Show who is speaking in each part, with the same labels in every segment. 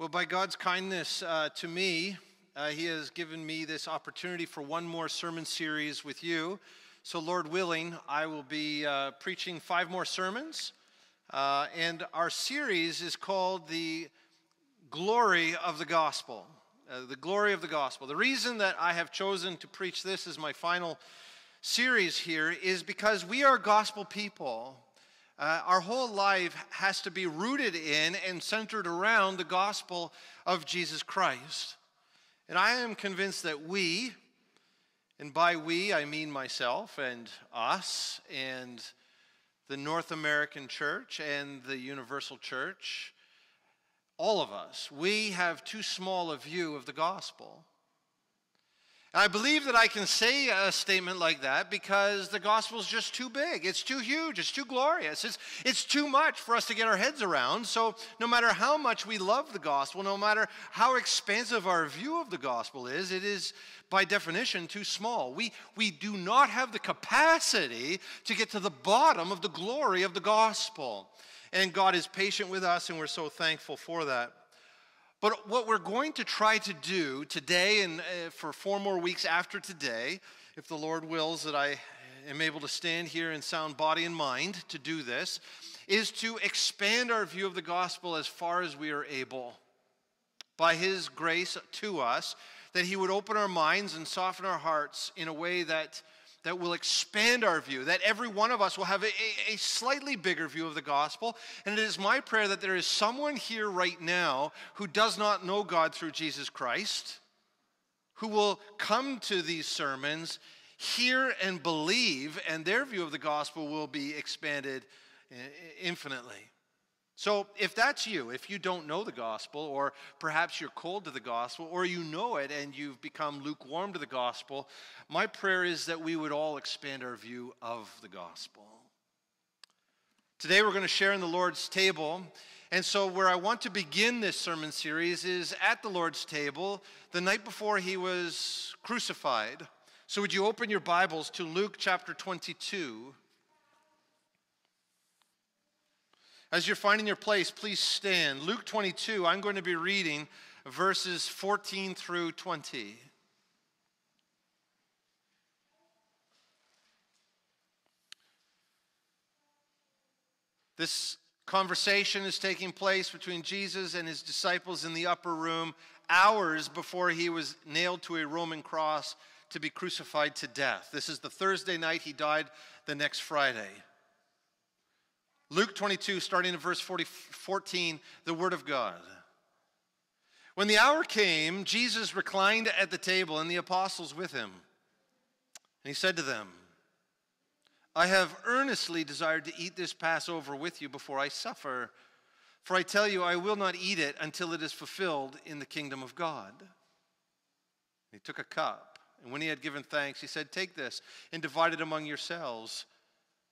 Speaker 1: Well, by God's kindness uh, to me, uh, He has given me this opportunity for one more sermon series with you. So, Lord willing, I will be uh, preaching five more sermons. Uh, and our series is called The Glory of the Gospel. Uh, the Glory of the Gospel. The reason that I have chosen to preach this as my final series here is because we are gospel people. Uh, our whole life has to be rooted in and centered around the gospel of Jesus Christ. And I am convinced that we, and by we I mean myself and us and the North American church and the universal church, all of us, we have too small a view of the gospel. And I believe that I can say a statement like that because the gospel is just too big. It's too huge. It's too glorious. It's, it's too much for us to get our heads around. So, no matter how much we love the gospel, no matter how expansive our view of the gospel is, it is by definition too small. We, we do not have the capacity to get to the bottom of the glory of the gospel. And God is patient with us, and we're so thankful for that. But what we're going to try to do today and uh, for four more weeks after today, if the Lord wills that I am able to stand here in sound body and mind to do this, is to expand our view of the gospel as far as we are able. By His grace to us, that He would open our minds and soften our hearts in a way that that will expand our view, that every one of us will have a, a, slightly bigger view of the gospel. And it is my prayer that there is someone here right now who does not know God through Jesus Christ, who will come to these sermons, hear and believe, and their view of the gospel will be expanded infinitely. So, if that's you, if you don't know the gospel, or perhaps you're cold to the gospel, or you know it and you've become lukewarm to the gospel, my prayer is that we would all expand our view of the gospel. Today, we're going to share in the Lord's table. And so, where I want to begin this sermon series is at the Lord's table the night before he was crucified. So, would you open your Bibles to Luke chapter 22? As you're finding your place, please stand. Luke 22, I'm going to be reading verses 14 through 20. This conversation is taking place between Jesus and his disciples in the upper room hours before he was nailed to a Roman cross to be crucified to death. This is the Thursday night. He died the next Friday. Luke 22, starting in verse 40, 14, the Word of God. When the hour came, Jesus reclined at the table and the apostles with him. And he said to them, I have earnestly desired to eat this Passover with you before I suffer. For I tell you, I will not eat it until it is fulfilled in the kingdom of God. He took a cup, and when he had given thanks, he said, Take this and divide it among yourselves.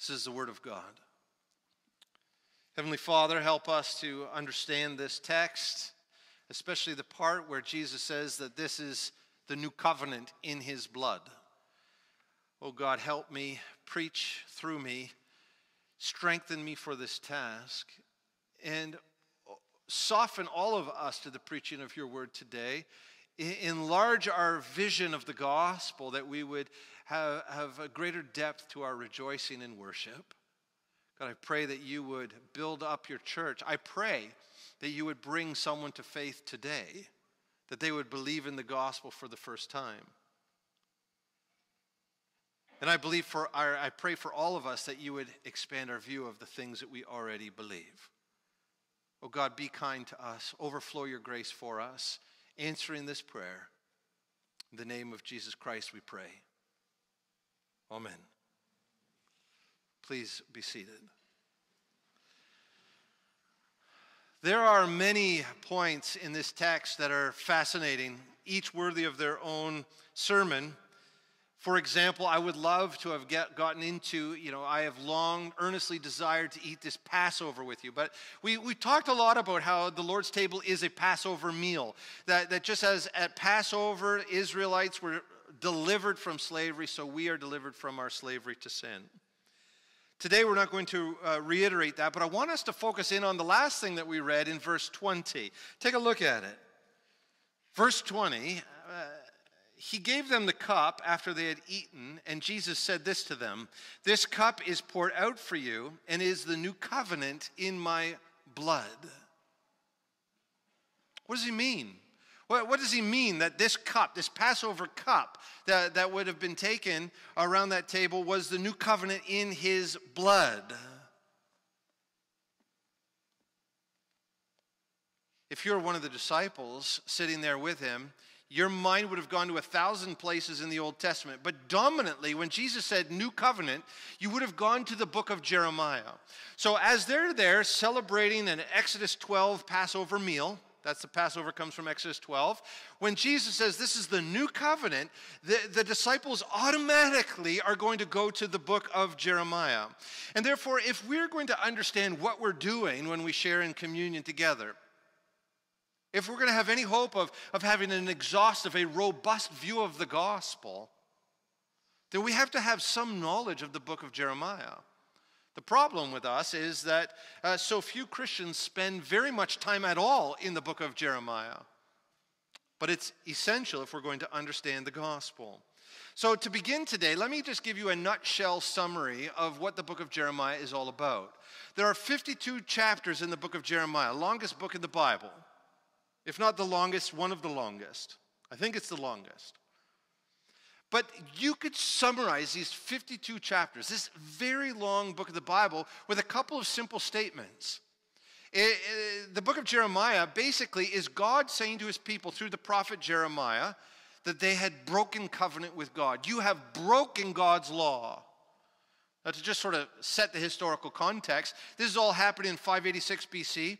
Speaker 1: This is the Word of God. Heavenly Father, help us to understand this text, especially the part where Jesus says that this is the new covenant in His blood. Oh God, help me, preach through me, strengthen me for this task, and soften all of us to the preaching of your word today enlarge our vision of the gospel that we would have, have a greater depth to our rejoicing and worship. God, I pray that you would build up your church. I pray that you would bring someone to faith today, that they would believe in the gospel for the first time. And I believe for our, I pray for all of us that you would expand our view of the things that we already believe. Oh God, be kind to us, overflow your grace for us answering this prayer. In the name of Jesus Christ, we pray. Amen. Please be seated. There are many points in this text that are fascinating, each worthy of their own sermon. For example, I would love to have get, gotten into, you know, I have long earnestly desired to eat this Passover with you. But we, we talked a lot about how the Lord's table is a Passover meal. That, that just as at Passover, Israelites were delivered from slavery, so we are delivered from our slavery to sin. Today, we're not going to uh, reiterate that, but I want us to focus in on the last thing that we read in verse 20. Take a look at it. Verse 20, uh, he gave them the cup after they had eaten, and Jesus said this to them This cup is poured out for you and is the new covenant in my blood. What does he mean? What, what, does he mean that this cup, this Passover cup that, that would have been taken around that table, was the new covenant in his blood? If you're one of the disciples sitting there with him, your mind would have gone to a thousand places in the Old Testament. But dominantly, when Jesus said new covenant, you would have gone to the book of Jeremiah. So as they're there celebrating an Exodus 12 Passover meal, that's the Passover comes from Exodus 12. When Jesus says this is the new covenant, the, the disciples automatically are going to go to the book of Jeremiah. And therefore, if we're going to understand what we're doing when we share in communion together, if we're going to have any hope of, of having an exhaustive, a robust view of the gospel, then we have to have some knowledge of the book of Jeremiah. The problem with us is that uh, so few Christians spend very much time at all in the book of Jeremiah. But it's essential if we're going to understand the gospel. So, to begin today, let me just give you a nutshell summary of what the book of Jeremiah is all about. There are 52 chapters in the book of Jeremiah, longest book in the Bible. If not the longest, one of the longest. I think it's the longest. But you could summarize these 52 chapters, this very long book of the Bible, with a couple of simple statements. It, it, the book of Jeremiah basically is God saying to his people through the prophet Jeremiah that they had broken covenant with God. You have broken God's law. Now, to just sort of set the historical context, this is all happening in 586 BC.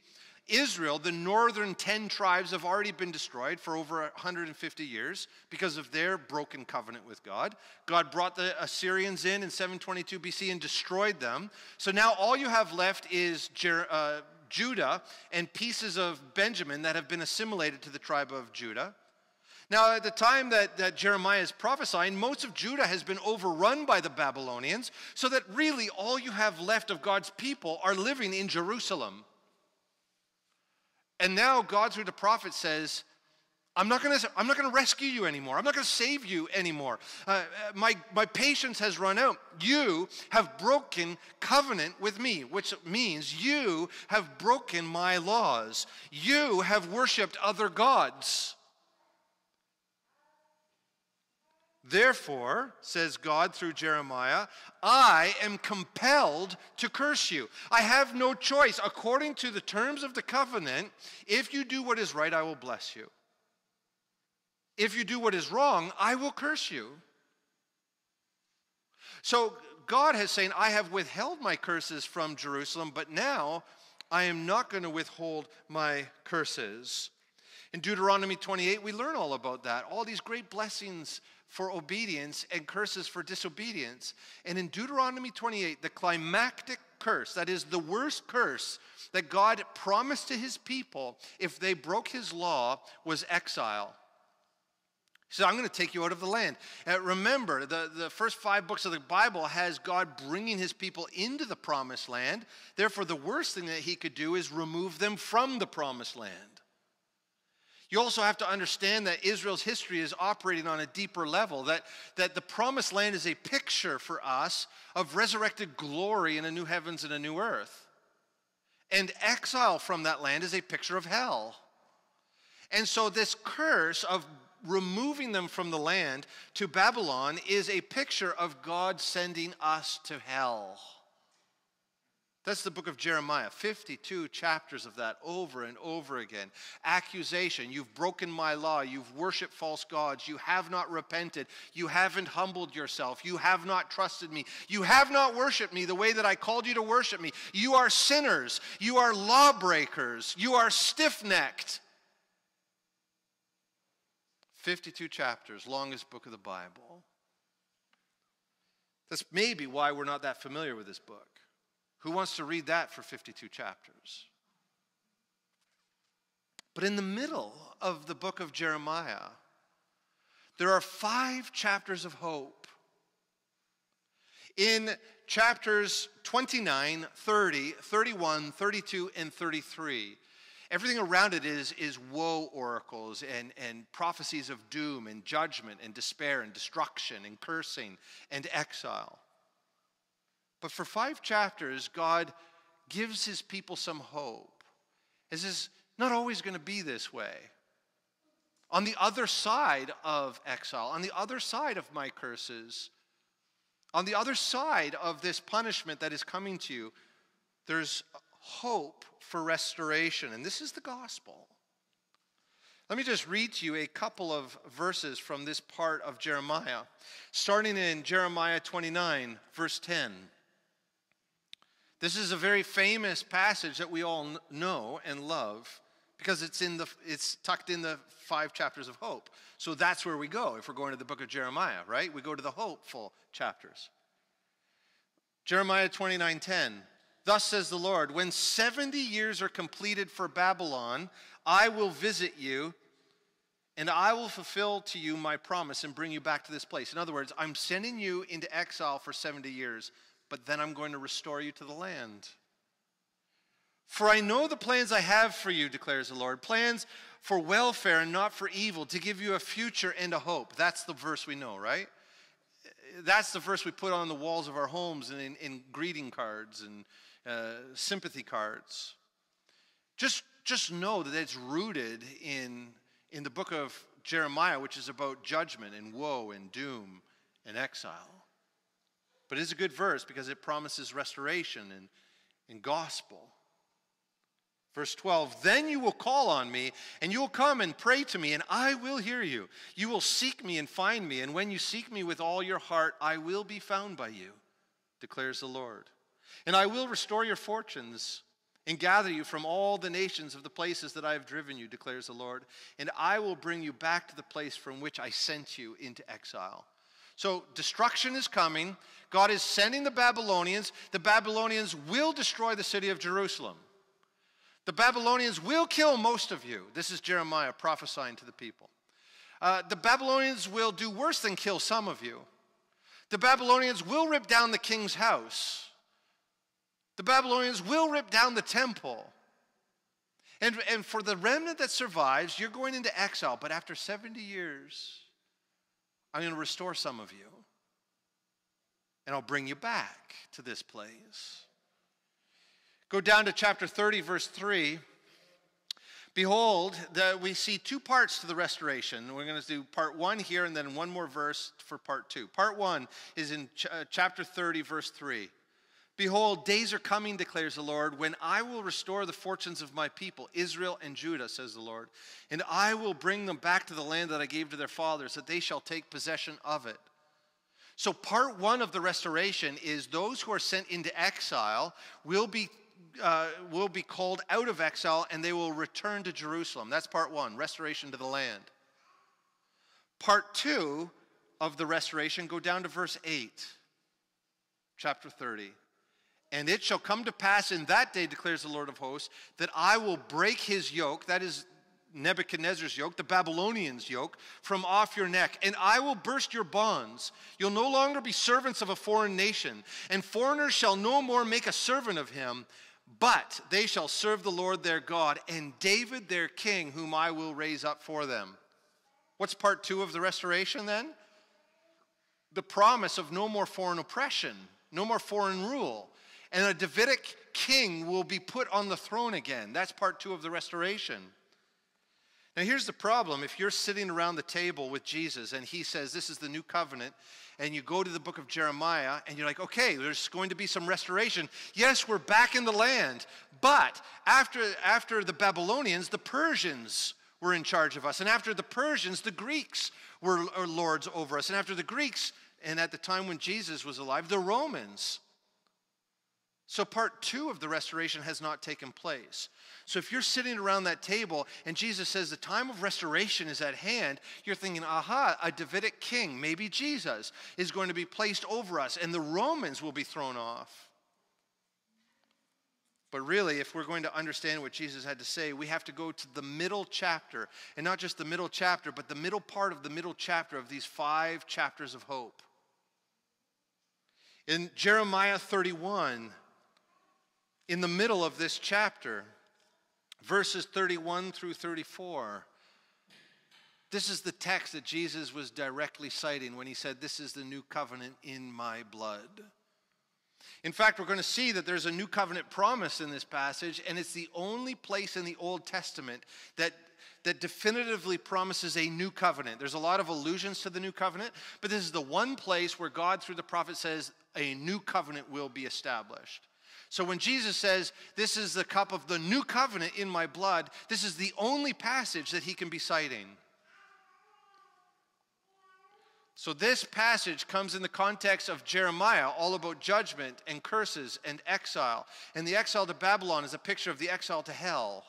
Speaker 1: Israel, the northern 10 tribes, have already been destroyed for over 150 years because of their broken covenant with God. God brought the Assyrians in in 722 BC and destroyed them. So now all you have left is Jer- uh, Judah and pieces of Benjamin that have been assimilated to the tribe of Judah. Now, at the time that, that Jeremiah is prophesying, most of Judah has been overrun by the Babylonians, so that really all you have left of God's people are living in Jerusalem. And now God, through the prophet, says, I'm not going to I'm not going to rescue you anymore. I'm not going to save you anymore. Uh, uh, my, my patience has run out. You have broken covenant with me, which means you have broken my laws. You have worshiped other gods. Therefore, says God through Jeremiah, I am compelled to curse you. I have no choice. According to the terms of the covenant, if you do what is right, I will bless you. If you do what is wrong, I will curse you. So God has saying, I have withheld my curses from Jerusalem, but now I am not going to withhold my curses. In Deuteronomy 28, we learn all about that. All these great blessings for obedience and curses for disobedience. And in Deuteronomy 28, the climactic curse, that is the worst curse that God promised to his people if they broke his law, was exile. He said, I'm going to take you out of the land. Uh, remember, the, the first five books of the Bible has God bringing his people into the promised land. Therefore, the worst thing that he could do is remove them from the promised land. You also have to understand that Israel's history is operating on a deeper level, that, that the promised land is a picture for us of resurrected glory in a new heavens and a new earth. And exile from that land is a picture of hell. And so, this curse of removing them from the land to Babylon is a picture of God sending us to hell. That's the book of Jeremiah, 52 chapters of that over and over again. Accusation, you've broken my law, you've worshiped false gods, you have not repented, you haven't humbled yourself, you have not trusted me, you have not worshiped me the way that I called you to worship me. You are sinners, you are lawbreakers, you are stiff necked. 52 chapters, longest book of the Bible. That's maybe why we're not that familiar with this book. Who wants to read that for 52 chapters? But in the middle of the book of Jeremiah, there are five chapters of hope. In chapters 29, 30, 31, 32, and 33, everything around it is, is woe oracles and, and prophecies of doom and judgment and despair and destruction and cursing and exile. But for five chapters, God gives his people some hope. This is not always going to be this way. On the other side of exile, on the other side of my curses, on the other side of this punishment that is coming to you, there's hope for restoration. And this is the gospel. Let me just read to you a couple of verses from this part of Jeremiah, starting in Jeremiah 29, verse 10. This is a very famous passage that we all know and love because it's in the it's tucked in the five chapters of hope. So that's where we go if we're going to the book of Jeremiah, right? We go to the hopeful chapters. Jeremiah 29:10. Thus says the Lord, when 70 years are completed for Babylon, I will visit you and I will fulfill to you my promise and bring you back to this place. In other words, I'm sending you into exile for 70 years but then I'm going to restore you to the land. For I know the plans I have for you, declares the Lord plans for welfare and not for evil, to give you a future and a hope. That's the verse we know, right? That's the verse we put on the walls of our homes and in, in greeting cards and uh, sympathy cards. Just, just know that it's rooted in, in the book of Jeremiah, which is about judgment and woe and doom and exile. But it's a good verse because it promises restoration and, and gospel. Verse 12, then you will call on me, and you will come and pray to me, and I will hear you. You will seek me and find me, and when you seek me with all your heart, I will be found by you, declares the Lord. And I will restore your fortunes and gather you from all the nations of the places that I have driven you, declares the Lord. And I will bring you back to the place from which I sent you into exile. So destruction is coming. God is sending the Babylonians. The Babylonians will destroy the city of Jerusalem. The Babylonians will kill most of you. This is Jeremiah prophesying to the people. Uh, the Babylonians will do worse than kill some of you. The Babylonians will rip down the king's house. The Babylonians will rip down the temple. And, and for the remnant that survives, you're going into exile. But after 70 years, I'm going to restore some of you. And I'll bring you back to this place. Go down to chapter 30, verse 3. Behold, the, we see two parts to the restoration. We're going to do part one here and then one more verse for part two. Part one is in ch- uh, chapter 30, verse 3. Behold, days are coming, declares the Lord, when I will restore the fortunes of my people, Israel and Judah, says the Lord, and I will bring them back to the land that I gave to their fathers, that they shall take possession of it. So, part one of the restoration is those who are sent into exile will be, uh, will be called out of exile and they will return to Jerusalem. That's part one, restoration to the land. Part two of the restoration, go down to verse 8, chapter 30. And it shall come to pass in that day, declares the Lord of hosts, that I will break his yoke, that is Nebuchadnezzar's yoke, the Babylonians' yoke, from off your neck, and I will burst your bonds. You'll no longer be servants of a foreign nation, and foreigners shall no more make a servant of him, but they shall serve the Lord their God, and David their king, whom I will raise up for them. What's part two of the restoration then? The promise of no more foreign oppression, no more foreign rule and a Davidic king will be put on the throne again. That's part two of the restoration. Now, here's the problem. If you're sitting around the table with Jesus and he says, This is the new covenant, and you go to the book of Jeremiah and you're like, okay, there's going to be some restoration. Yes, we're back in the land, but after, after the Babylonians, the Persians were in charge of us. And after the Persians, the Greeks were uh, lords over us. And after the Greeks, and at the time when Jesus was alive, the Romans. So, part two of the restoration has not taken place. So, if you're sitting around that table and Jesus says the time of restoration is at hand, you're thinking, aha, a Davidic king, maybe Jesus, is going to be placed over us and the Romans will be thrown off. But really, if we're going to understand what Jesus had to say, we have to go to the middle chapter. And not just the middle chapter, but the middle part of the middle chapter of these five chapters of hope. In Jeremiah 31, in the middle of this chapter, verses 31 through 34. This is the text that Jesus was directly citing when he said, This is the new covenant in my blood. In fact, we're going to see that there's a new covenant promise in this passage, and it's the only place in the Old Testament that, that definitively promises a new covenant. There's a lot of allusions to the new covenant, but this is the one place where God, through the prophet, says a new covenant will be established. So when Jesus says, This is the cup of the new covenant in my blood, this is the only passage that he can be citing. So this passage comes in the context of Jeremiah, all about judgment and curses and exile. And the exile to Babylon is a picture of the exile to hell.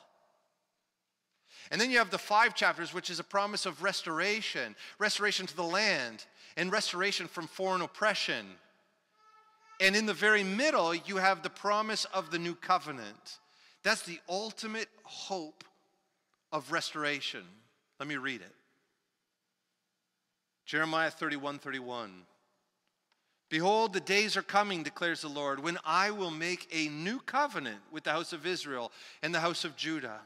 Speaker 1: And then you have the five chapters, which is a promise of restoration restoration to the land and restoration from foreign oppression. And in the very middle, you have the promise of the new covenant. That's the ultimate hope of restoration. Let me read it. Jeremiah 31 31. Behold, the days are coming, declares the Lord, when I will make a new covenant with the house of Israel and the house of Judah.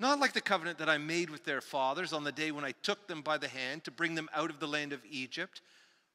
Speaker 1: Not like the covenant that I made with their fathers on the day when I took them by the hand to bring them out of the land of Egypt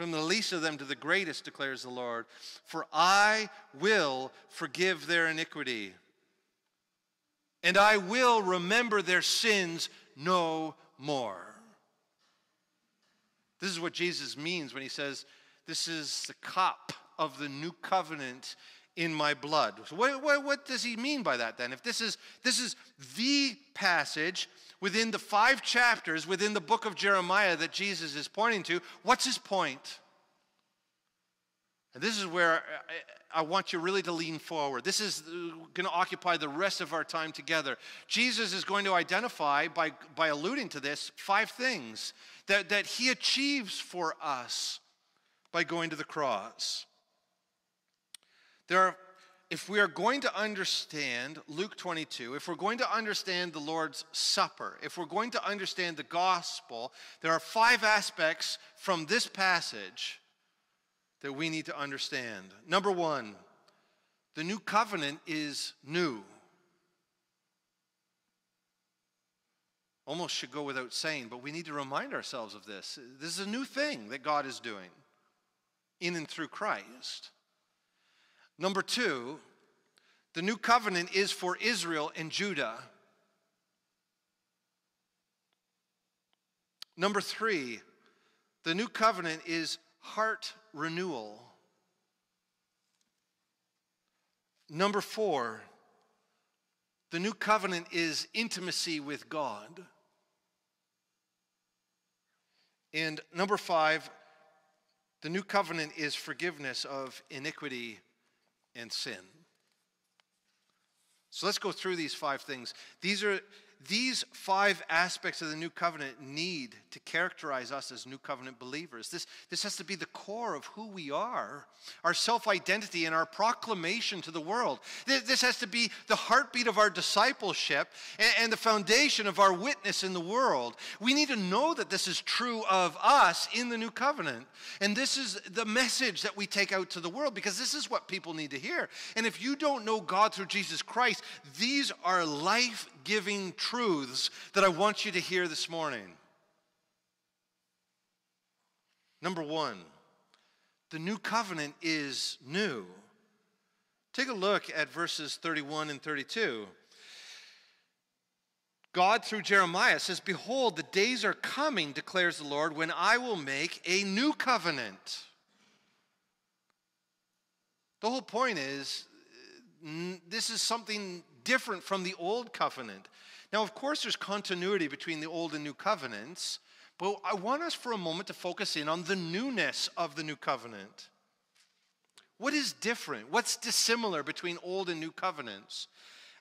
Speaker 1: from the least of them to the greatest, declares the Lord. For I will forgive their iniquity, and I will remember their sins no more. This is what Jesus means when he says, This is the cup of the new covenant in my blood. So what, what, what, does he mean by that then? If this is, this is the passage within the five chapters within the book of Jeremiah that Jesus is pointing to, what's his point? And this is where I want you really to lean forward. This is going to occupy the rest of our time together. Jesus is going to identify, by, by alluding to this, five things that, that he achieves for us by going to the cross. There are if we are going to understand Luke 22, if we're going to understand the Lord's Supper, if we're going to understand the gospel, there are five aspects from this passage that we need to understand. Number one, the new covenant is new. Almost should go without saying, but we need to remind ourselves of this. This is a new thing that God is doing in and through Christ. Number two, the new covenant is for Israel and Judah. Number three, the new covenant is heart renewal. Number four, the new covenant is intimacy with God. And number five, the new covenant is forgiveness of iniquity and sin. So let's go through these five things. These are, these five aspects of the new covenant need to characterize us as new covenant believers. This, this has to be the core of who we are, our self identity, and our proclamation to the world. This, has to be the heartbeat of our discipleship and, and the foundation of our witness in the world. We need to know that this is true of us in the new covenant. And this is the message that we take out to the world because this is what people need to hear. And if you don't know God through Jesus Christ, these are life giving truths that I want you to hear this morning. Number one, the new covenant is new. Take a look at verses 31 and 32. God, through Jeremiah, says, Behold, the days are coming, declares the Lord, when I will make a new covenant. The whole point is this is something different from the old covenant. Now, of course, there's continuity between the old and new covenants, but I want us for a moment to focus in on the newness of the new covenant. What is different? What's dissimilar between old and new covenants?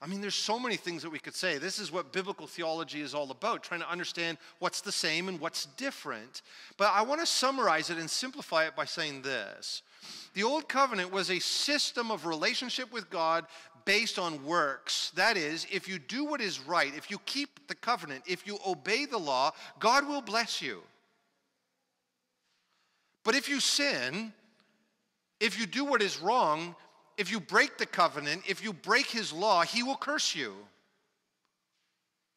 Speaker 1: I mean, there's so many things that we could say. This is what biblical theology is all about, trying to understand what's the same and what's different. But I want to summarize it and simplify it by saying this The Old Covenant was a system of relationship with God based on works. That is, if you do what is right, if you keep the covenant, if you obey the law, God will bless you. But if you sin, if you do what is wrong, if you break the covenant, if you break his law, he will curse you.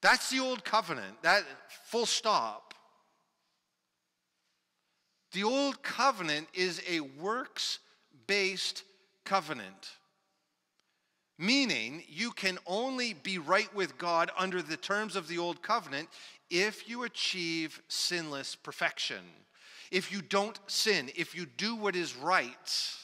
Speaker 1: That's the old covenant. That full stop. The old covenant is a works based covenant meaning you can only be right with God under the terms of the old covenant if you achieve sinless perfection. If you don't sin, if you do what is right.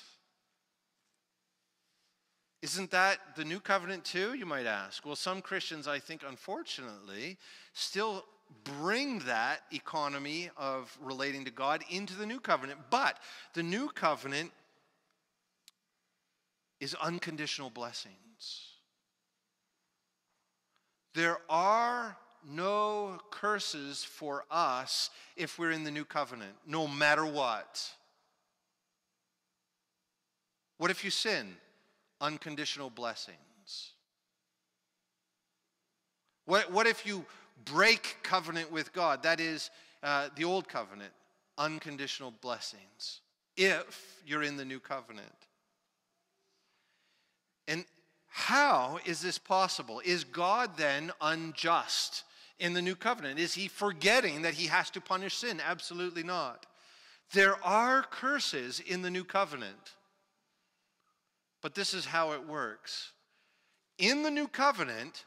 Speaker 1: Isn't that the new covenant too, you might ask? Well, some Christians, I think, unfortunately, still bring that economy of relating to God into the new covenant. But the new covenant is unconditional blessings. There are no curses for us if we're in the new covenant, no matter what. What if you sin? Unconditional blessings. What, what if you break covenant with God? That is uh, the old covenant, unconditional blessings, if you're in the new covenant. And how is this possible? Is God then unjust in the new covenant? Is he forgetting that he has to punish sin? Absolutely not. There are curses in the new covenant, but this is how it works. In the new covenant,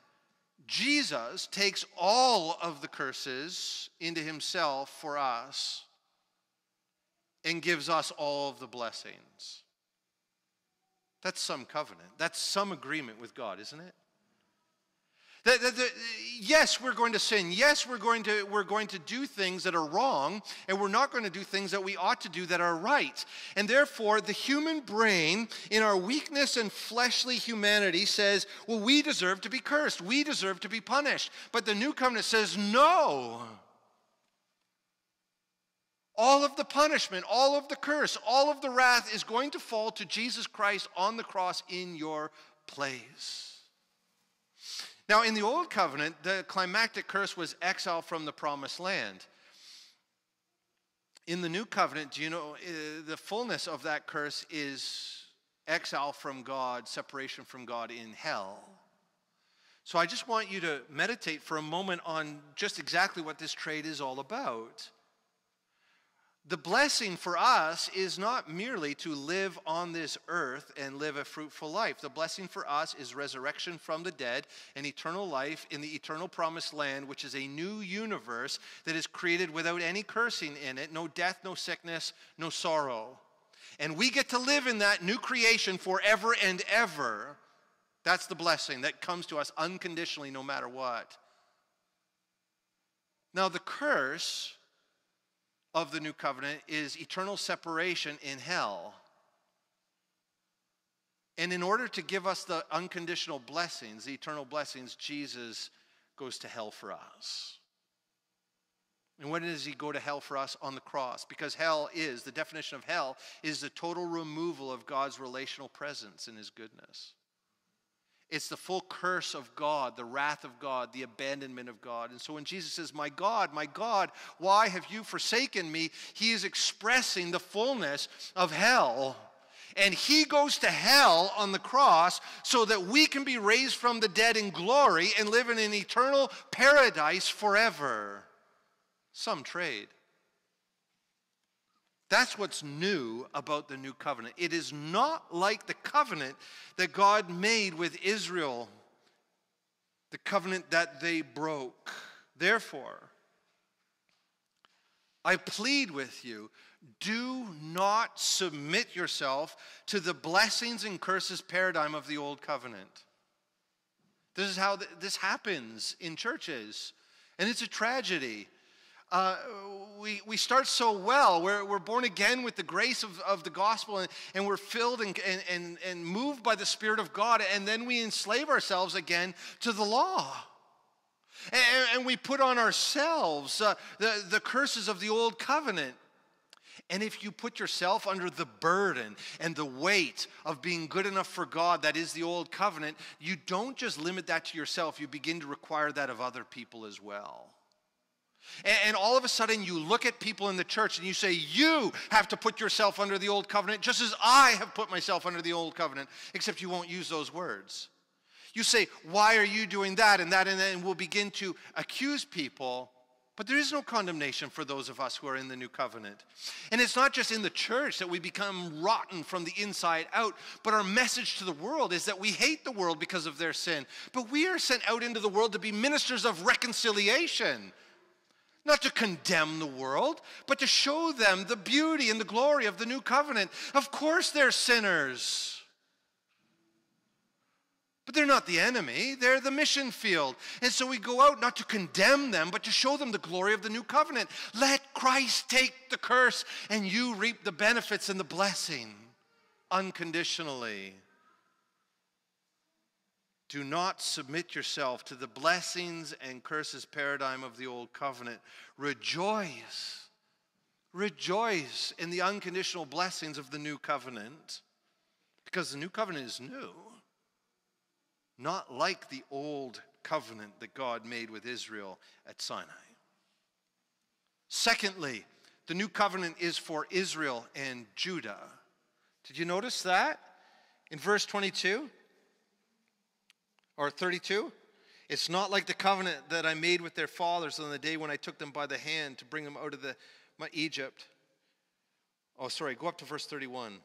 Speaker 1: Jesus takes all of the curses into himself for us and gives us all of the blessings. That's some covenant. That's some agreement with God, isn't it? The, the, the, yes, we're going to sin. Yes, we're going to, we're going to do things that are wrong, and we're not going to do things that we ought to do that are right. And therefore, the human brain, in our weakness and fleshly humanity, says, well, we deserve to be cursed. We deserve to be punished. But the new covenant says, no. All of the punishment, all of the curse, all of the wrath is going to fall to Jesus Christ on the cross in your place. Now, in the Old Covenant, the climactic curse was exile from the promised land. In the New Covenant, do you know uh, the fullness of that curse is exile from God, separation from God in hell. So I just want you to meditate for a moment on just exactly what this trade is all about. The blessing for us is not merely to live on this earth and live a fruitful life. The blessing for us is resurrection from the dead and eternal life in the eternal promised land, which is a new universe that is created without any cursing in it no death, no sickness, no sorrow. And we get to live in that new creation forever and ever. That's the blessing that comes to us unconditionally, no matter what. Now, the curse of the new covenant is eternal separation in hell. And in order to give us the unconditional blessings, the eternal blessings, Jesus goes to hell for us. And when does he go to hell for us? On the cross. Because hell is, the definition of hell is the total removal of God's relational presence in his goodness. It's the full curse of God, the wrath of God, the abandonment of God. And so when Jesus says, My God, my God, why have you forsaken me? He is expressing the fullness of hell. And he goes to hell on the cross so that we can be raised from the dead in glory and live in an eternal paradise forever. Some trade. That's what's new about the new covenant. It is not like the covenant that God made with Israel, the covenant that they broke. Therefore, I plead with you do not submit yourself to the blessings and curses paradigm of the old covenant. This is how this happens in churches, and it's a tragedy uh, we, we start so well. We're, we're born again with the grace of, of the gospel and, and we're filled and, and, and, moved by the Spirit of God, and then we enslave ourselves again to the law. And, and we put on ourselves uh, the, the curses of the old covenant. And if you put yourself under the burden and the weight of being good enough for God, that is the old covenant, you don't just limit that to yourself, you begin to require that of other people as well. And all of a sudden, you look at people in the church and you say, You have to put yourself under the old covenant, just as I have put myself under the old covenant, except you won't use those words. You say, Why are you doing that and that? And then we'll begin to accuse people. But there is no condemnation for those of us who are in the new covenant. And it's not just in the church that we become rotten from the inside out, but our message to the world is that we hate the world because of their sin. But we are sent out into the world to be ministers of reconciliation not to condemn the world, but to show them the beauty and the glory of the new covenant. Of course, they're sinners. But they're not the enemy, they're the mission field. And so we go out not to condemn them, but to show them the glory of the new covenant. Let Christ take the curse, and you reap the benefits and the blessing unconditionally. Do not submit yourself to the blessings and curses paradigm of the old covenant. Rejoice. Rejoice in the unconditional blessings of the new covenant because the new covenant is new, not like the old covenant that God made with Israel at Sinai. Secondly, the new covenant is for Israel and Judah. Did you notice that in verse 22? Or 32. It's not like the covenant that I made with their fathers on the day when I took them by the hand to bring them out of the, my Egypt. Oh, sorry, go up to verse 31.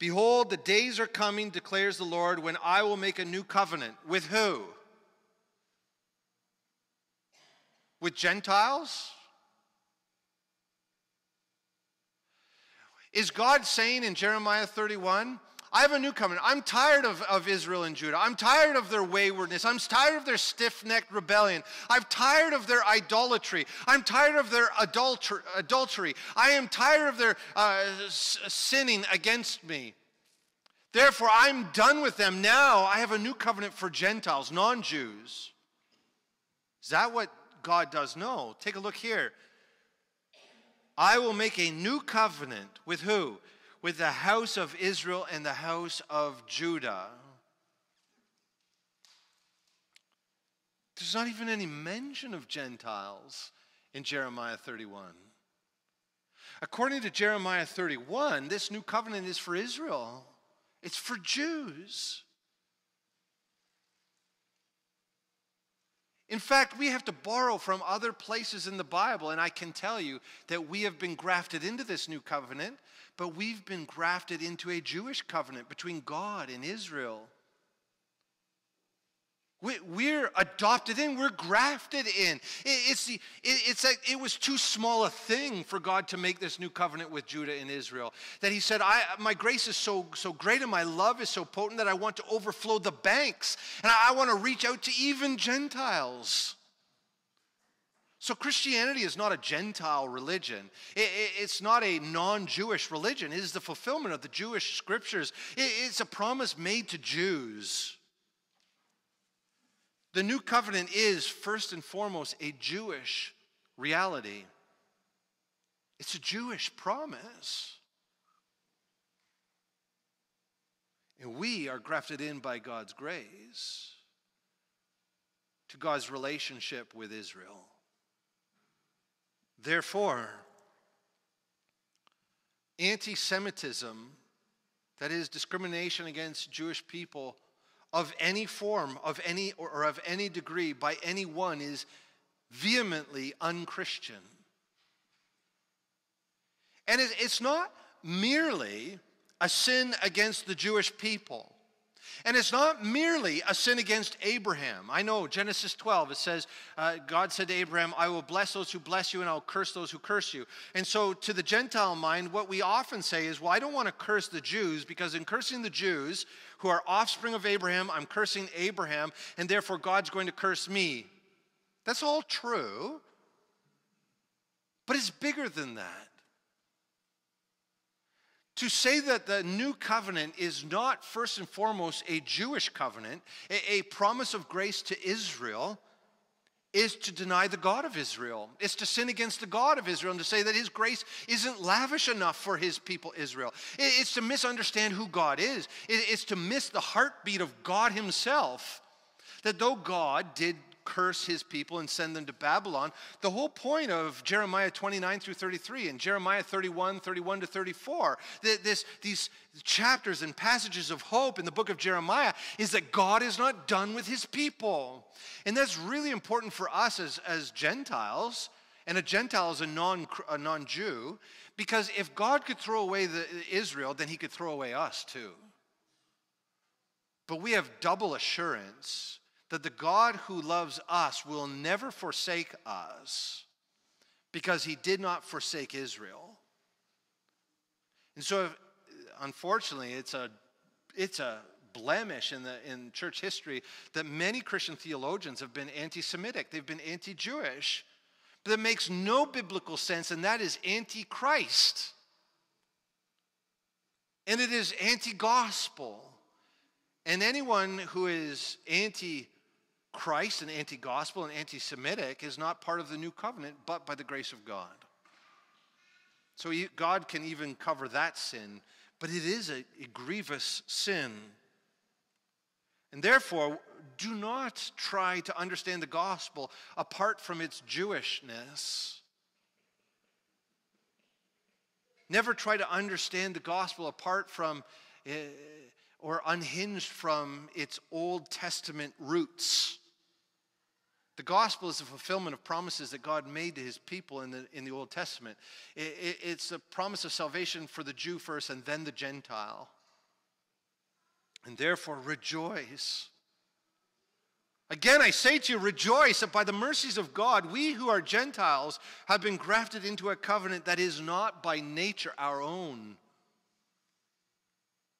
Speaker 1: Behold, the days are coming, declares the Lord, when I will make a new covenant. With who? With Gentiles? Is God saying in Jeremiah 31, I have a new covenant. I'm tired of, of Israel and Judah. I'm tired of their waywardness. I'm tired of their stiff necked rebellion. I'm tired of their idolatry. I'm tired of their adulter, adultery. I am tired of their uh, sinning against me. Therefore, I'm done with them. Now I have a new covenant for Gentiles, non Jews. Is that what God does? No. Take a look here. I will make a new covenant with who? With the house of Israel and the house of Judah. There's not even any mention of Gentiles in Jeremiah 31. According to Jeremiah 31, this new covenant is for Israel, it's for Jews. In fact, we have to borrow from other places in the Bible, and I can tell you that we have been grafted into this new covenant but we've been grafted into a Jewish covenant between God and Israel. We, are adopted in, we're grafted in. it's, the, it's like it was too small a thing for God to make this new covenant with Judah and Israel. That He said, I, My grace is so, so great and my love is so potent that I want to overflow the banks and I, I want to reach out to even Gentiles. So, Christianity is not a Gentile religion. it's not a non Jewish religion. It is the fulfillment of the Jewish scriptures. it's a promise made to Jews. The new covenant is, first and foremost, a Jewish reality. It's a Jewish promise. And we are grafted in by God's grace to God's relationship with Israel. Therefore, anti Semitism, that is, discrimination against Jewish people of any form, of any, or of any degree by anyone, is vehemently unchristian. And it's not merely a sin against the Jewish people. And it's not merely a sin against Abraham. I know Genesis 12, it says, uh, God said to Abraham, I will bless those who bless you and I'll curse those who curse you. And so, to the Gentile mind, what we often say is, well, I don't want to curse the Jews because in cursing the Jews, who are offspring of Abraham, I'm cursing Abraham, and therefore God's going to curse me. That's all true. But it's bigger than that. To say that the new covenant is not first and foremost a Jewish covenant, a, promise of grace to Israel, is to deny the God of Israel. It's to sin against the God of Israel and to say that his grace isn't lavish enough for his people Israel. It's to misunderstand who God is, it's to miss the heartbeat of God himself. That though God did curse his people and send them to Babylon. The whole point of Jeremiah 29 through 33 and Jeremiah 31, 31 to 34, this, these chapters and passages of hope in the book of Jeremiah is that God is not done with his people. And that's really important for us as, as Gentiles. And a Gentile is a non, a non-Jew, because if God could throw away the, Israel, then he could throw away us too. But we have double assurance that the God who loves us will never forsake us because he did not forsake Israel. And so, if, unfortunately, it's a, it's a blemish in, the, in church history that many Christian theologians have been anti Semitic, they've been anti Jewish. But that makes no biblical sense, and that is anti Christ. And it is anti gospel. And anyone who is anti Christ and anti gospel and anti Semitic is not part of the new covenant, but by the grace of God. So God can even cover that sin, but it is a, a grievous sin. And therefore, do not try to understand the gospel apart from its Jewishness. Never try to understand the gospel apart from uh, or unhinged from its Old Testament roots. The gospel is a fulfillment of promises that God made to his people in the, in the Old Testament. It, it, it's a promise of salvation for the Jew first and then the Gentile. And therefore, rejoice. Again, I say to you, rejoice that by the mercies of God, we who are Gentiles have been grafted into a covenant that is not by nature our own.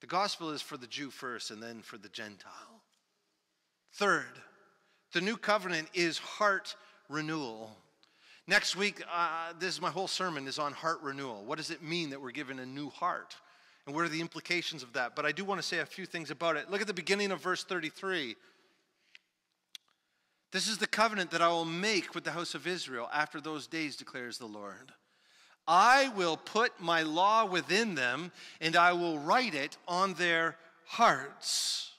Speaker 1: The gospel is for the Jew first and then for the Gentile. Third, the new covenant is heart renewal. Next week, uh, this is my whole sermon is on heart renewal. What does it mean that we're given a new heart? And what are the implications of that? But I do want to say a few things about it. Look at the beginning of verse 33. This is the covenant that I will make with the house of Israel after those days, declares the Lord. I will put my law within them, and I will write it on their hearts.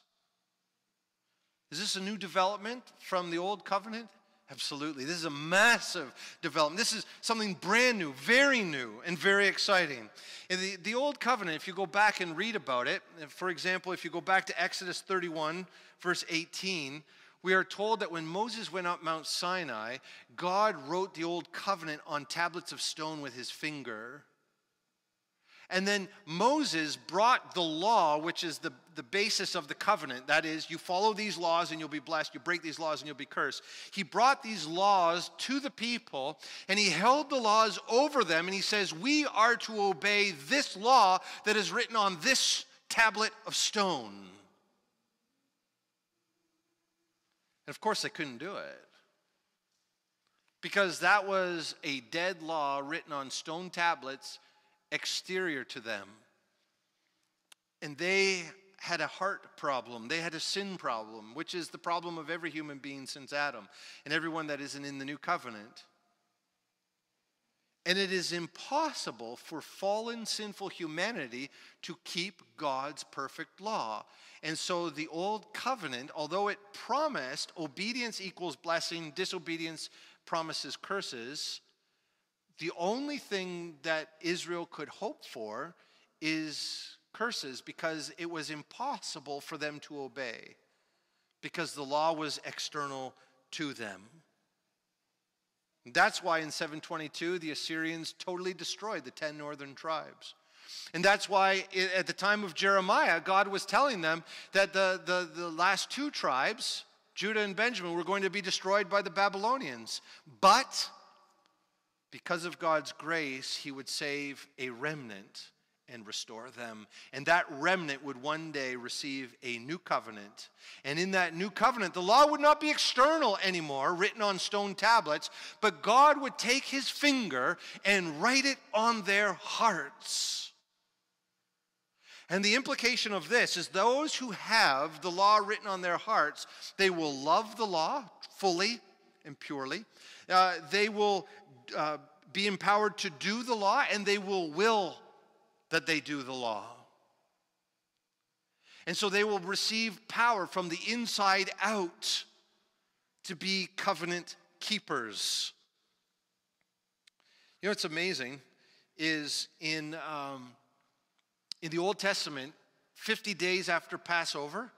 Speaker 1: Is this a new development from the old covenant? Absolutely. This is a massive development. This is something brand new, very new, and very exciting. In the, the Old Covenant, if you go back and read about it, for example, if you go back to Exodus 31, verse 18, we are told that when Moses went up Mount Sinai, God wrote the Old Covenant on tablets of stone with his finger. And then Moses brought the law, which is the, the basis of the covenant. That is, you follow these laws and you'll be blessed. You break these laws and you'll be cursed. He brought these laws to the people and he held the laws over them. And he says, We are to obey this law that is written on this tablet of stone. And of course, they couldn't do it because that was a dead law written on stone tablets exterior to them. And they had a heart problem. They had a sin problem, which is the problem of every human being since Adam and everyone that isn't in the new covenant. And it is impossible for fallen, sinful humanity to keep God's perfect law. And so the old covenant, although it promised obedience equals blessing, disobedience promises curses, the only thing that Israel could hope for is curses because it was impossible for them to obey because the law was external to them. That's why in 722 the Assyrians totally destroyed the 10 northern tribes. And that's why at the time of Jeremiah, God was telling them that the, the, the last two tribes, Judah and Benjamin, were going to be destroyed by the Babylonians. But because of God's grace, he would save a remnant and restore them. And that remnant would one day receive a new covenant. And in that new covenant, the law would not be external anymore, written on stone tablets, but God would take his finger and write it on their hearts. And the implication of this is those who have the law written on their hearts, they will love the law fully and purely. Uh, they will uh, be empowered to do the law, and they will will that they do the law. And so they will receive power from the inside out to be covenant keepers. You know what's amazing is in, um, in the Old Testament, 50 days after Passover,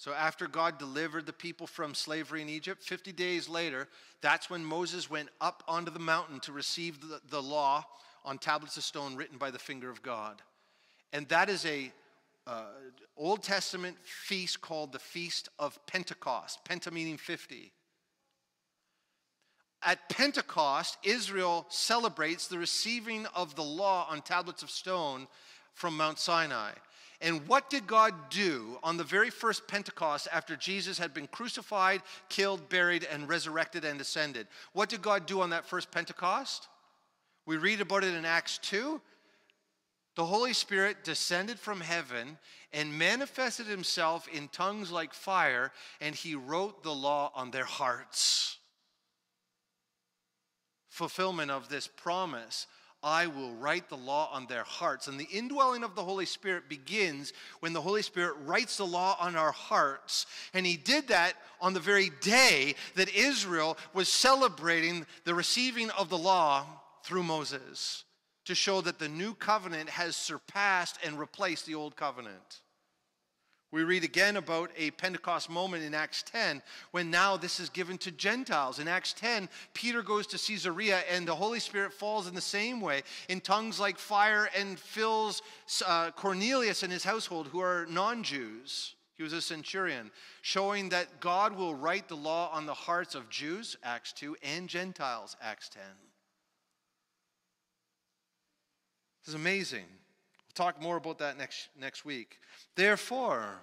Speaker 1: so after God delivered the people from slavery in Egypt, 50 days later, that's when Moses went up onto the mountain to receive the, the law on tablets of stone written by the finger of God. And that is a uh, Old Testament feast called the Feast of Pentecost. Penta meaning 50. At Pentecost, Israel celebrates the receiving of the law on tablets of stone from Mount Sinai. And what did God do on the very first Pentecost after Jesus had been crucified, killed, buried, and resurrected and ascended? What did God do on that first Pentecost? We read about it in Acts 2. The Holy Spirit descended from heaven and manifested himself in tongues like fire, and he wrote the law on their hearts. Fulfillment of this promise I will write the law on their hearts. And the indwelling of the Holy Spirit begins when the Holy Spirit writes the law on our hearts. And he did that on the very day that Israel was celebrating the receiving of the law through Moses to show that the new covenant has surpassed and replaced the old covenant. We read again about a Pentecost moment in Acts 10 when now this is given to Gentiles. In Acts 10, Peter goes to Caesarea and the Holy Spirit falls in the same way in tongues like fire and fills uh, Cornelius and his household who are non Jews. He was a centurion, showing that God will write the law on the hearts of Jews, Acts 2, and Gentiles, Acts 10. This is amazing. Talk more about that next, next week. Therefore,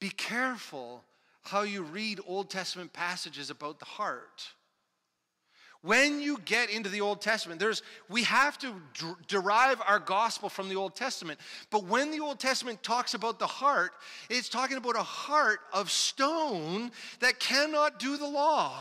Speaker 1: be careful how you read Old Testament passages about the heart. When you get into the Old Testament, there's we have to derive our gospel from the Old Testament. But when the Old Testament talks about the heart, it's talking about a heart of stone that cannot do the law.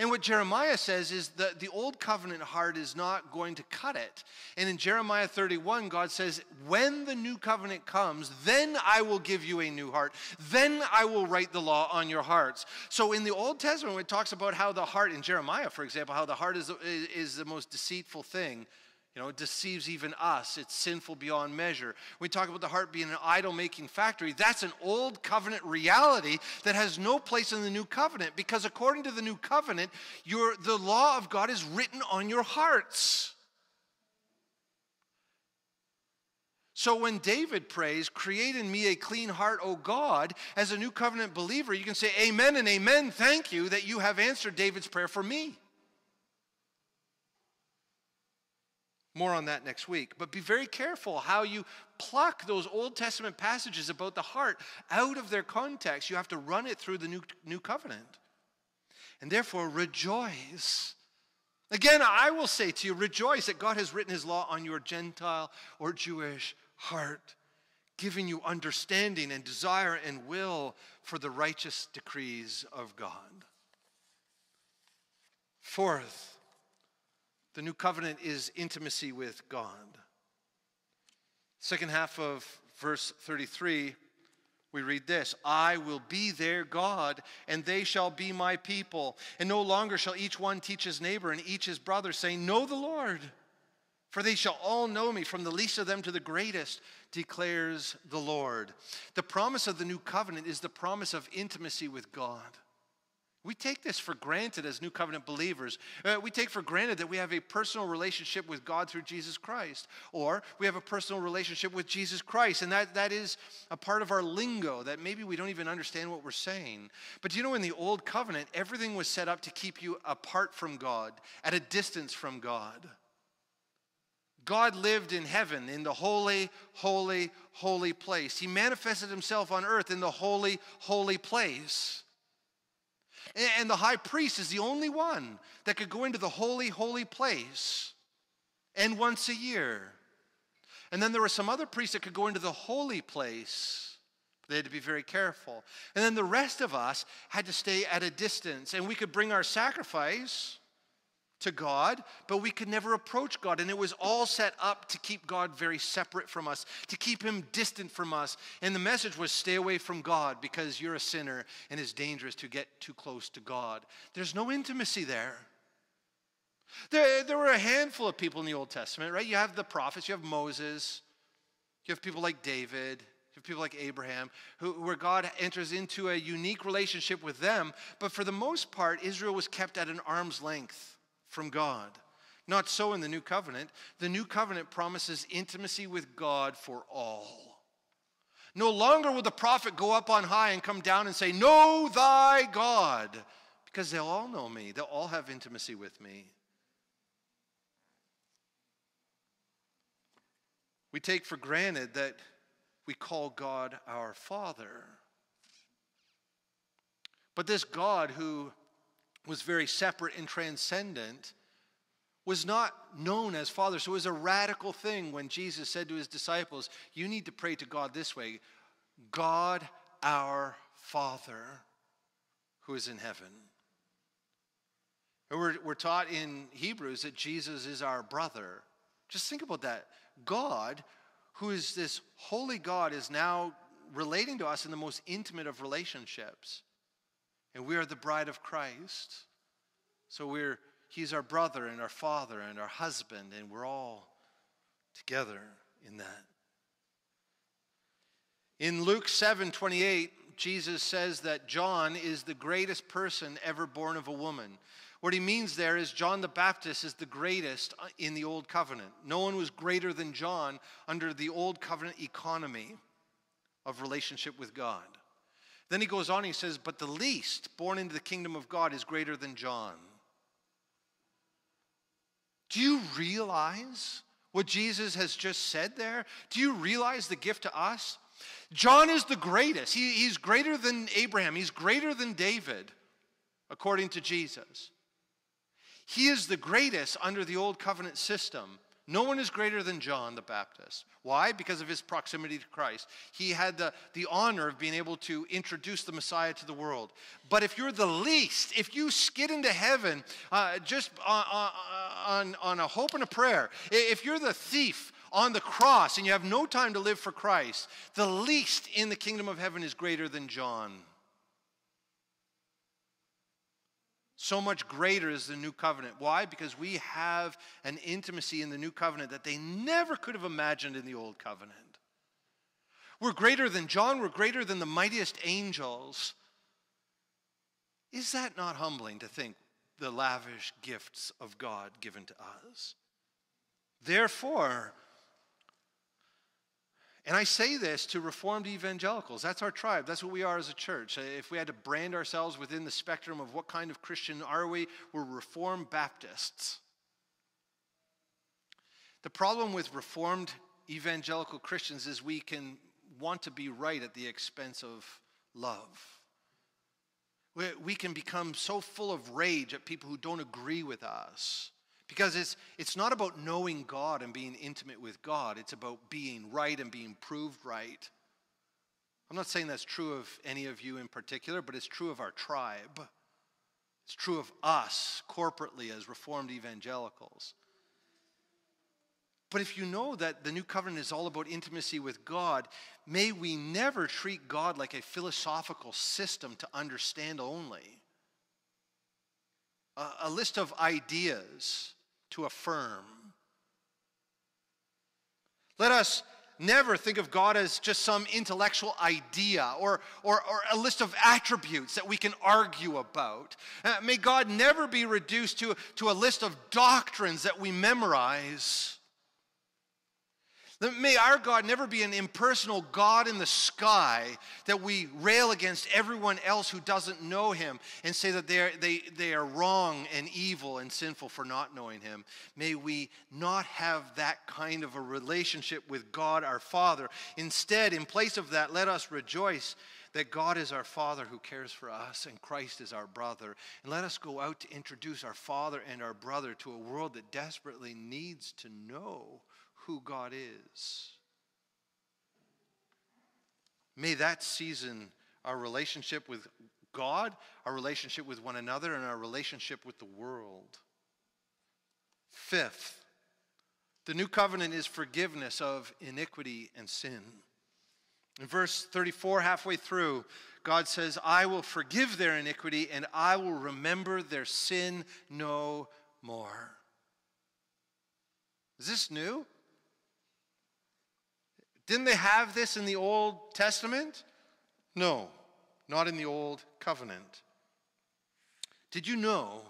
Speaker 1: And what Jeremiah says is that the old covenant heart is not going to cut it. And in Jeremiah 31, God says, When the new covenant comes, then I will give you a new heart. Then I will write the law on your hearts. So in the Old Testament, it talks about how the heart, in Jeremiah, for example, how the heart is, is the most deceitful thing, you know, it deceives even us. It's sinful beyond measure. We talk about the heart being an idol making factory. That's an old covenant reality that has no place in the new covenant because according to the new covenant, your, the law of God is written on your hearts. So when David prays, Create in me a clean heart, O God, as a new covenant believer, you can say, Amen and Amen. Thank you that you have answered David's prayer for me. More on that next week. But be very careful how you pluck those Old Testament passages about the heart out of their context. You have to run it through the new, new covenant. And therefore, rejoice. Again, I will say to you, rejoice that God has written his law on your Gentile or Jewish heart. giving you understanding and desire and will for the righteous decrees of God. Fourth, the new covenant is intimacy with God. Second half of verse 33, we read this I will be their God, and they shall be my people. And no longer shall each one teach his neighbor and each his brother, saying, Know the Lord. For they shall all know me, from the least of them to the greatest, declares the Lord. The promise of the new covenant is the promise of intimacy with God. We take this for granted as New Covenant believers. Uh, we take for granted that we have a personal relationship with God through Jesus Christ, or we have a personal relationship with Jesus Christ, and that, that is a part of our lingo that maybe we don't even understand what we're saying. But you know, in the Old Covenant, everything was set up to keep you apart from God, at a distance from God. God lived in heaven, in the holy, holy, holy place. He manifested himself on earth in the holy, holy place. And the high priest is the only one that could go into the holy, holy place and once a year. And then there were some other priests that could go into the holy place. They had to be very careful. And then the rest of us had to stay at a distance. And we could bring our sacrifice to God, but we could never approach God. And it was all set up to keep God very separate from us, to keep him distant from us. And the message was stay away from God because you're a sinner and it's dangerous to get too close to God. There's no intimacy there. There, there were a handful of people in the Old Testament, right? You have the prophets, you have Moses, you have people like David, you have people like Abraham, who, where God enters into a unique relationship with them. But for the most part, Israel was kept at an arm's length from God. Not so in the new covenant. The new covenant promises intimacy with God for all. No longer will the prophet go up on high and come down and say, Know thy God, because they'll all know me. They'll all have intimacy with me. We take for granted that we call God our Father. But this God who was very separate and transcendent, was not known as Father. So it was a radical thing when Jesus said to his disciples, You need to pray to God this way God our Father who is in heaven. And we're, we're taught in Hebrews that Jesus is our brother. Just think about that. God, who is this holy God, is now relating to us in the most intimate of relationships. And we are the bride of Christ. So we're he's our brother and our father and our husband, and we're all together in that. In Luke 7 28, Jesus says that John is the greatest person ever born of a woman. What he means there is John the Baptist is the greatest in the Old Covenant. No one was greater than John under the Old Covenant economy of relationship with God. Then he goes on, he says, But the least born into the kingdom of God is greater than John. Do you realize what Jesus has just said there? Do you realize the gift to us? John is the greatest. He, he's greater than Abraham, he's greater than David, according to Jesus. He is the greatest under the old covenant system. No one is greater than John the Baptist. Why? Because of his proximity to Christ. He had the, the honor of being able to introduce the Messiah to the world. But if you're the least, if you skid into heaven uh, just on, on, on a hope and a prayer, if you're the thief on the cross and you have no time to live for Christ, the least in the kingdom of heaven is greater than John. So much greater is the new covenant. Why? Because we have an intimacy in the new covenant that they never could have imagined in the old covenant. We're greater than John, we're greater than the mightiest angels. Is that not humbling to think the lavish gifts of God given to us? Therefore, and I say this to Reformed evangelicals. That's our tribe. That's what we are as a church. Uh, if we had to brand ourselves within the spectrum of what kind of Christian are we, we're Reformed Baptists. The problem with Reformed evangelical Christians is we can want to be right at the expense of love. We can become so full of rage at people who don't agree with us Because it's, it's not about knowing God and being intimate with God, it's about being right and being proved right. I'm not saying that's true of any of you in particular, but it's true of our tribe. It's true of us corporately as Reformed evangelicals. But if you know that the new covenant is all about intimacy with God, may we never treat God like a philosophical system to understand only, a, a list of ideas to affirm. Let us never think of God as just some intellectual idea or, or, or a list of attributes that we can argue about. Uh, may God never be reduced to, to a list of doctrines that we memorize. May our God never be an impersonal God in the sky that we rail against everyone else who doesn't know him and say that they are, they, they are wrong and evil and sinful for not knowing him. May we not have that kind of a relationship with God our Father. Instead, in place of that, let us rejoice that God is our Father who cares for us and Christ is our brother. And let us go out to introduce our Father and our brother to a world that desperately needs to know who God is. May that season our relationship with God, our relationship with one another, and our relationship with the world. Fifth, the new covenant is forgiveness of iniquity and sin. In verse 34, halfway through, God says, I will forgive their iniquity and I will remember their sin no more. Is this new? Didn't they have this in the Old Testament? No, not in the Old Covenant. Did you know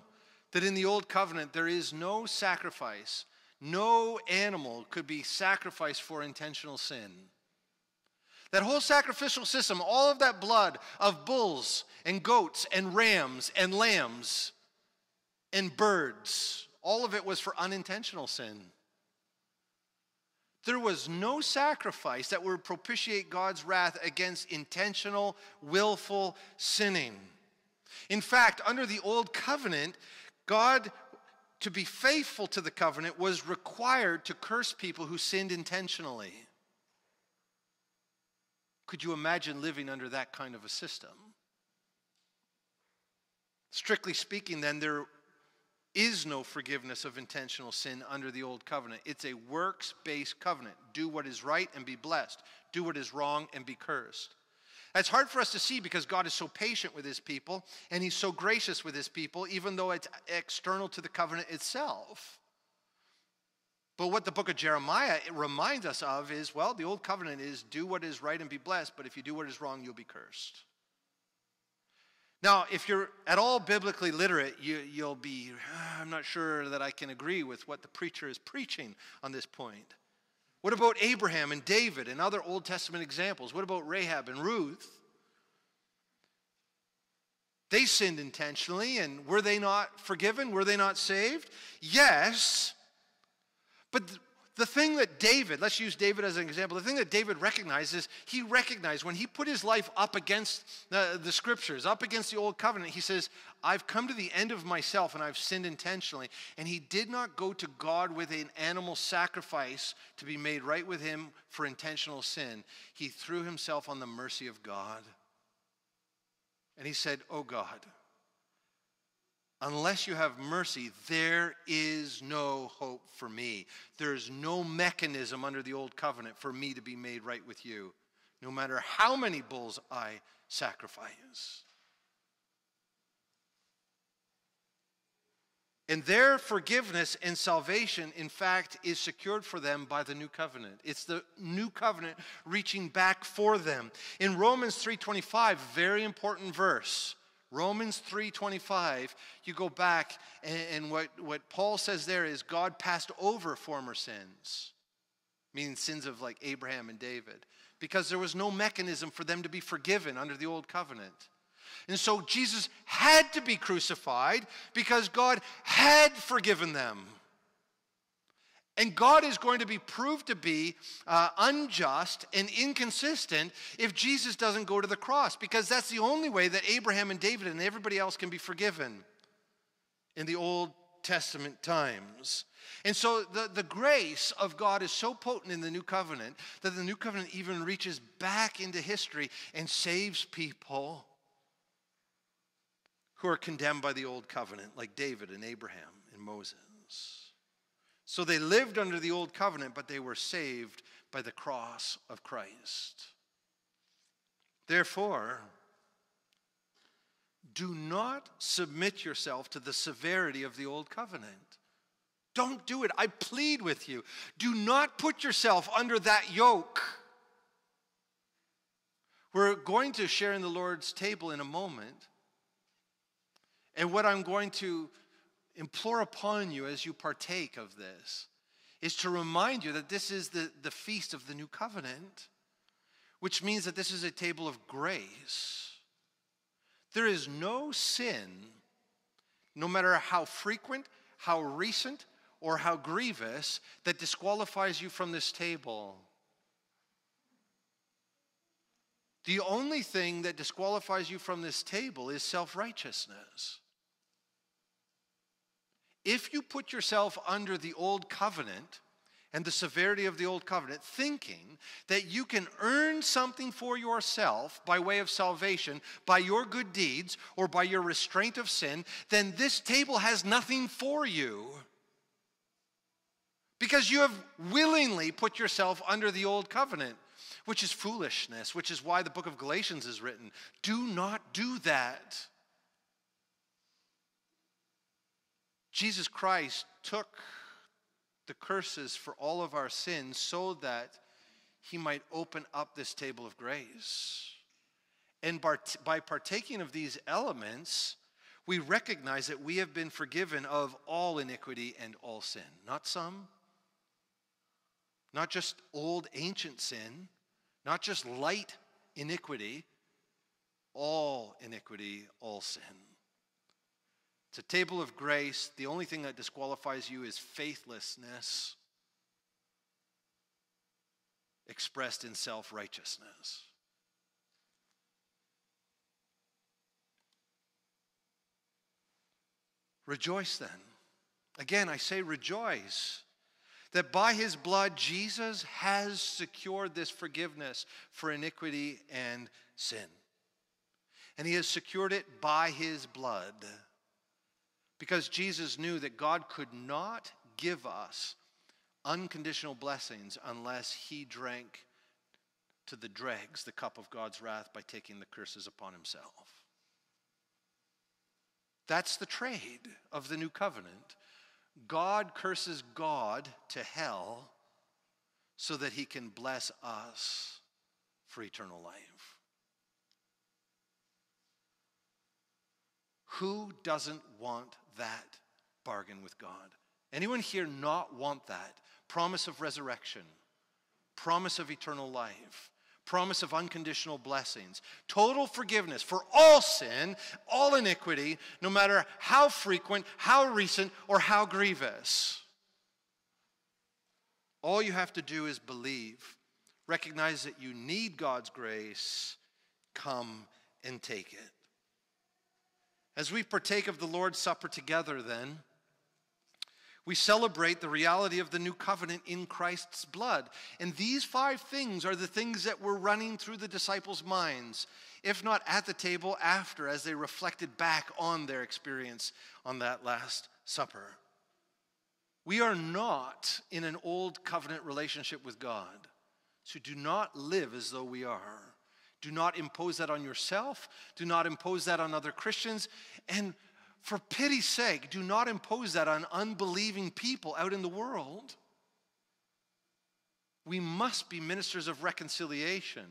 Speaker 1: that in the Old Covenant there is no sacrifice, no animal could be sacrificed for intentional sin? That whole sacrificial system, all of that blood of bulls and goats and rams and lambs and birds, all of it was for unintentional sin. There was no sacrifice that would propitiate God's wrath against intentional, willful sinning. In fact, under the old covenant, God, to be faithful to the covenant, was required to curse people who sinned intentionally. Could you imagine living under that kind of a system? Strictly speaking, then, there is no forgiveness of intentional sin under the old covenant. It's a works based covenant. Do what is right and be blessed, do what is wrong and be cursed. That's hard for us to see because God is so patient with his people and he's so gracious with his people, even though it's external to the covenant itself. But what the book of Jeremiah reminds us of is well, the old covenant is do what is right and be blessed, but if you do what is wrong, you'll be cursed. Now, if you're at all biblically literate, you, will be, ah, I'm not sure that I can agree with what the preacher is preaching on this point. What about Abraham and David and other Old Testament examples? What about Rahab and Ruth? They sinned intentionally, and were they not forgiven? Were they not saved? Yes. But the thing that David, let's use David as an example, the thing that David recognizes, he recognized when he put his life up against the, the, scriptures, up against the old covenant, he says, I've come to the end of myself and I've sinned intentionally. And he did not go to God with an animal sacrifice to be made right with him for intentional sin. He threw himself on the mercy of God. And he said, Oh God, Unless you have mercy, there is no hope for me. There is no mechanism under the old covenant for me to be made right with you, no matter how many bulls I sacrifice. And their forgiveness and salvation, in fact, is secured for them by the new covenant. It's the new covenant reaching back for them. In Romans 3:25, very important verse. Romans 3:25, you go back and, and, what, what Paul says there is God passed over former sins, meaning sins of like Abraham and David, because there was no mechanism for them to be forgiven under the old covenant. And so Jesus had to be crucified because God had forgiven them. And God is going to be proved to be uh, unjust and inconsistent if Jesus doesn't go to the cross, because that's the only way that Abraham and David and everybody else can be forgiven in the Old Testament times. And so the, the grace of God is so potent in the new covenant that the new covenant even reaches back into history and saves people who are condemned by the old covenant, like David and Abraham and Moses. So they lived under the old covenant, but they were saved by the cross of Christ. Therefore, do not submit yourself to the severity of the old covenant. Don't do it. I plead with you. Do not put yourself under that yoke. We're going to share in the Lord's table in a moment. And what I'm going to implore upon you as you partake of this is to remind you that this is the, the feast of the new covenant, which means that this is a table of grace. There is no sin, no matter how frequent, how recent, or how grievous, that disqualifies you from this table. The only thing that disqualifies you from this table is self righteousness. If you put yourself under the old covenant and the severity of the old covenant, thinking that you can earn something for yourself by way of salvation, by your good deeds, or by your restraint of sin, then this table has nothing for you. Because you have willingly put yourself under the old covenant, which is foolishness, which is why the book of Galatians is written. Do not do that. Jesus Christ took the curses for all of our sins so that he might open up this table of grace. And by partaking of these elements, we recognize that we have been forgiven of all iniquity and all sin. Not some, not just old ancient sin, not just light iniquity, all iniquity, all sin. It's a table of grace. The only thing that disqualifies you is faithlessness expressed in self righteousness. Rejoice then. Again, I say rejoice that by his blood, Jesus has secured this forgiveness for iniquity and sin. And he has secured it by his blood. Because Jesus knew that God could not give us unconditional blessings unless he drank to the dregs the cup of God's wrath by taking the curses upon himself. That's the trade of the new covenant. God curses God to hell so that he can bless us for eternal life. Who doesn't want that bargain with God? Anyone here not want that? Promise of resurrection, promise of eternal life, promise of unconditional blessings, total forgiveness for all sin, all iniquity, no matter how frequent, how recent, or how grievous. All you have to do is believe, recognize that you need God's grace, come and take it. As we partake of the Lord's Supper together, then, we celebrate the reality of the new covenant in Christ's blood. And these five things are the things that were running through the disciples' minds, if not at the table, after, as they reflected back on their experience on that Last Supper. We are not in an old covenant relationship with God, so do not live as though we are. Do not impose that on yourself. Do not impose that on other Christians. And for pity's sake, do not impose that on unbelieving people out in the world. We must be ministers of reconciliation,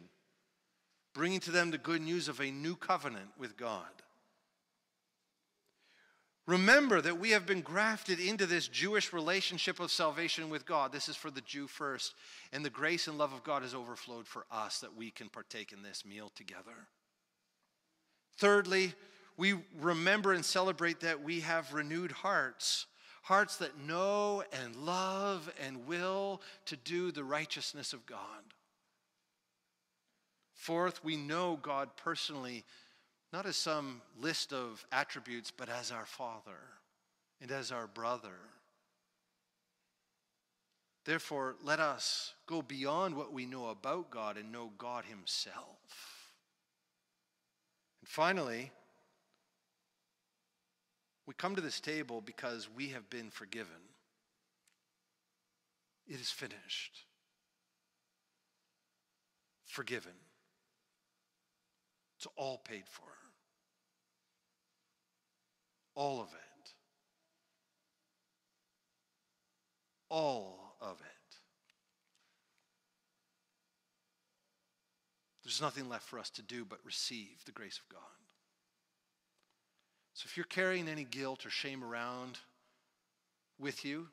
Speaker 1: bringing to them the good news of a new covenant with God. Remember that we have been grafted into this Jewish relationship of salvation with God. This is for the Jew first. And the grace and love of God has overflowed for us that we can partake in this meal together. Thirdly, we remember and celebrate that we have renewed hearts, hearts that know and love and will to do the righteousness of God. Fourth, we know God personally not as some list of attributes, but as our Father. and as our brother. Therefore, let us go beyond what we know about God and know God Himself. And finally, we come to this table because we have been forgiven. It is finished. Forgiven. It's all paid for. All of it. All of it. There's nothing left for us to do but receive the grace of God. So if you're carrying any guilt or shame around with you,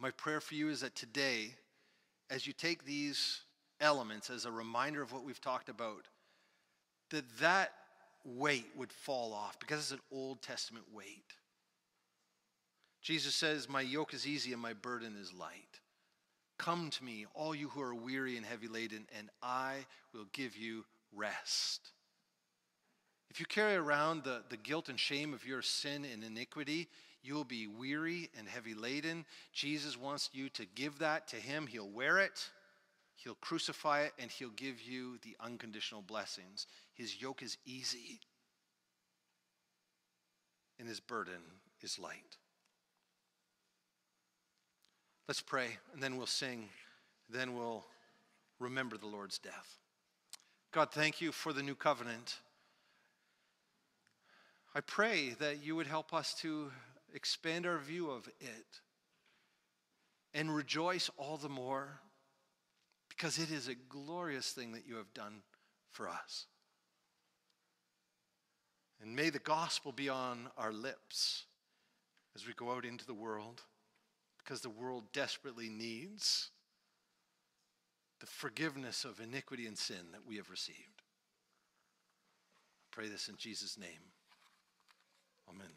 Speaker 1: my prayer for you is that today, as you take these elements as a reminder of what we've talked about, that that weight would fall off because it's an Old Testament weight. Jesus says, My yoke is easy and my burden is light. Come to me, all you who are weary and heavy laden, and I will give you rest. If you carry around the, the guilt and shame of your sin and iniquity, you will be weary and heavy laden. Jesus wants you to give that to Him. He'll wear it, He'll crucify it, and He'll give you the unconditional blessings. His yoke is easy, and His burden is light. Let's pray, and then we'll sing. Then we'll remember the Lord's death. God, thank you for the new covenant. I pray that you would help us to expand our view of it and rejoice all the more because it is a glorious thing that you have done for us. And may the gospel be on our lips as we go out into the world because the world desperately needs the forgiveness of iniquity and sin that we have received. I pray this in Jesus' name. Amen.